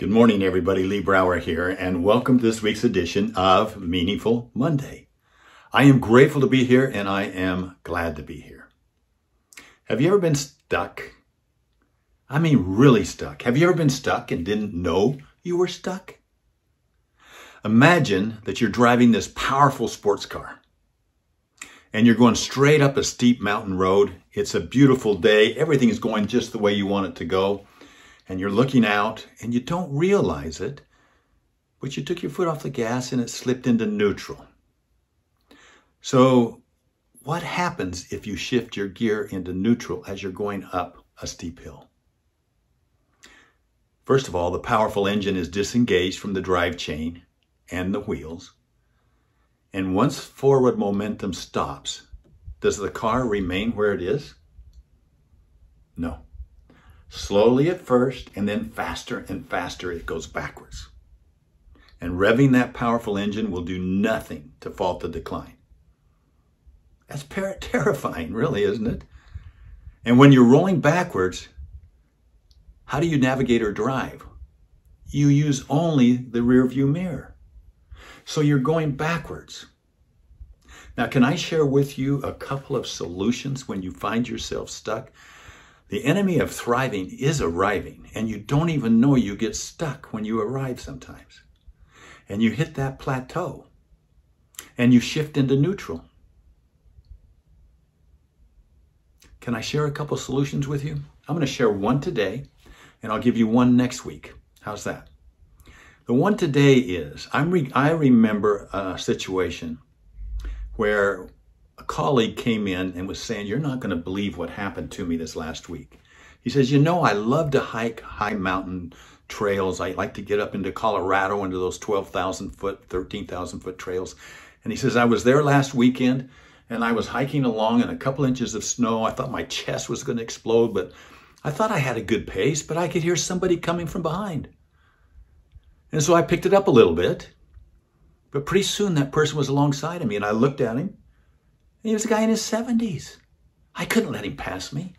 Good morning, everybody. Lee Brower here, and welcome to this week's edition of Meaningful Monday. I am grateful to be here, and I am glad to be here. Have you ever been stuck? I mean, really stuck. Have you ever been stuck and didn't know you were stuck? Imagine that you're driving this powerful sports car and you're going straight up a steep mountain road. It's a beautiful day. Everything is going just the way you want it to go and you're looking out and you don't realize it, but you took your foot off the gas and it slipped into neutral. So, what happens if you shift your gear into neutral as you're going up a steep hill? First of all, the powerful engine is disengaged from the drive chain and the wheels. And once forward momentum stops, does the car remain where it is? No. Slowly at first, and then faster and faster it goes backwards. And revving that powerful engine will do nothing to fault the decline. That's terrifying, really, isn't it? And when you're rolling backwards, how do you navigate or drive? You use only the rear view mirror. So you're going backwards. Now, can I share with you a couple of solutions when you find yourself stuck? The enemy of thriving is arriving, and you don't even know you get stuck when you arrive sometimes. And you hit that plateau, and you shift into neutral. Can I share a couple solutions with you? I'm going to share one today, and I'll give you one next week. How's that? The one today is I'm re- I remember a situation where a colleague came in and was saying, You're not going to believe what happened to me this last week. He says, You know, I love to hike high mountain trails. I like to get up into Colorado into those 12,000 foot, 13,000 foot trails. And he says, I was there last weekend and I was hiking along in a couple inches of snow. I thought my chest was going to explode, but I thought I had a good pace, but I could hear somebody coming from behind. And so I picked it up a little bit. But pretty soon that person was alongside of me and I looked at him he was a guy in his 70s. I couldn't let him pass me.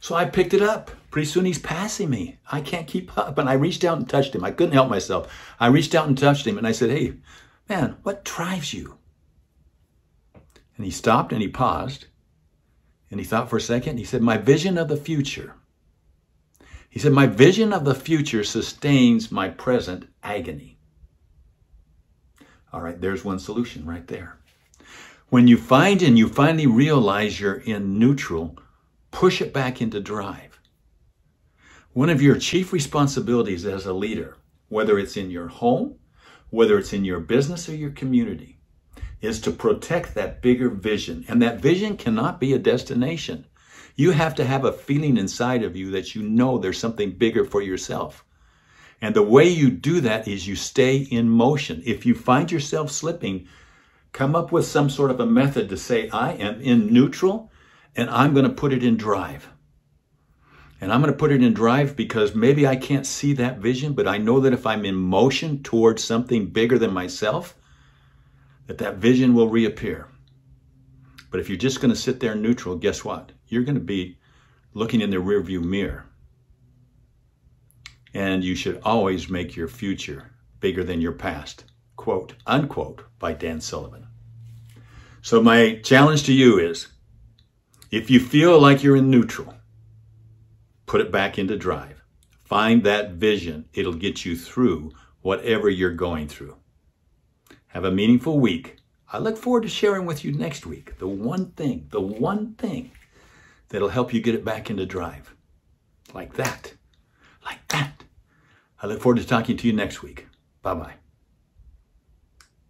So I picked it up. Pretty soon he's passing me. I can't keep up. And I reached out and touched him. I couldn't help myself. I reached out and touched him and I said, Hey, man, what drives you? And he stopped and he paused and he thought for a second. He said, My vision of the future. He said, My vision of the future sustains my present agony. All right, there's one solution right there. When you find and you finally realize you're in neutral, push it back into drive. One of your chief responsibilities as a leader, whether it's in your home, whether it's in your business or your community, is to protect that bigger vision. And that vision cannot be a destination. You have to have a feeling inside of you that you know there's something bigger for yourself. And the way you do that is you stay in motion. If you find yourself slipping, Come up with some sort of a method to say, I am in neutral and I'm going to put it in drive. And I'm going to put it in drive because maybe I can't see that vision, but I know that if I'm in motion towards something bigger than myself, that that vision will reappear. But if you're just going to sit there neutral, guess what? You're going to be looking in the rearview mirror. And you should always make your future bigger than your past quote, unquote, by Dan Sullivan. So my challenge to you is, if you feel like you're in neutral, put it back into drive. Find that vision. It'll get you through whatever you're going through. Have a meaningful week. I look forward to sharing with you next week the one thing, the one thing that'll help you get it back into drive. Like that. Like that. I look forward to talking to you next week. Bye bye.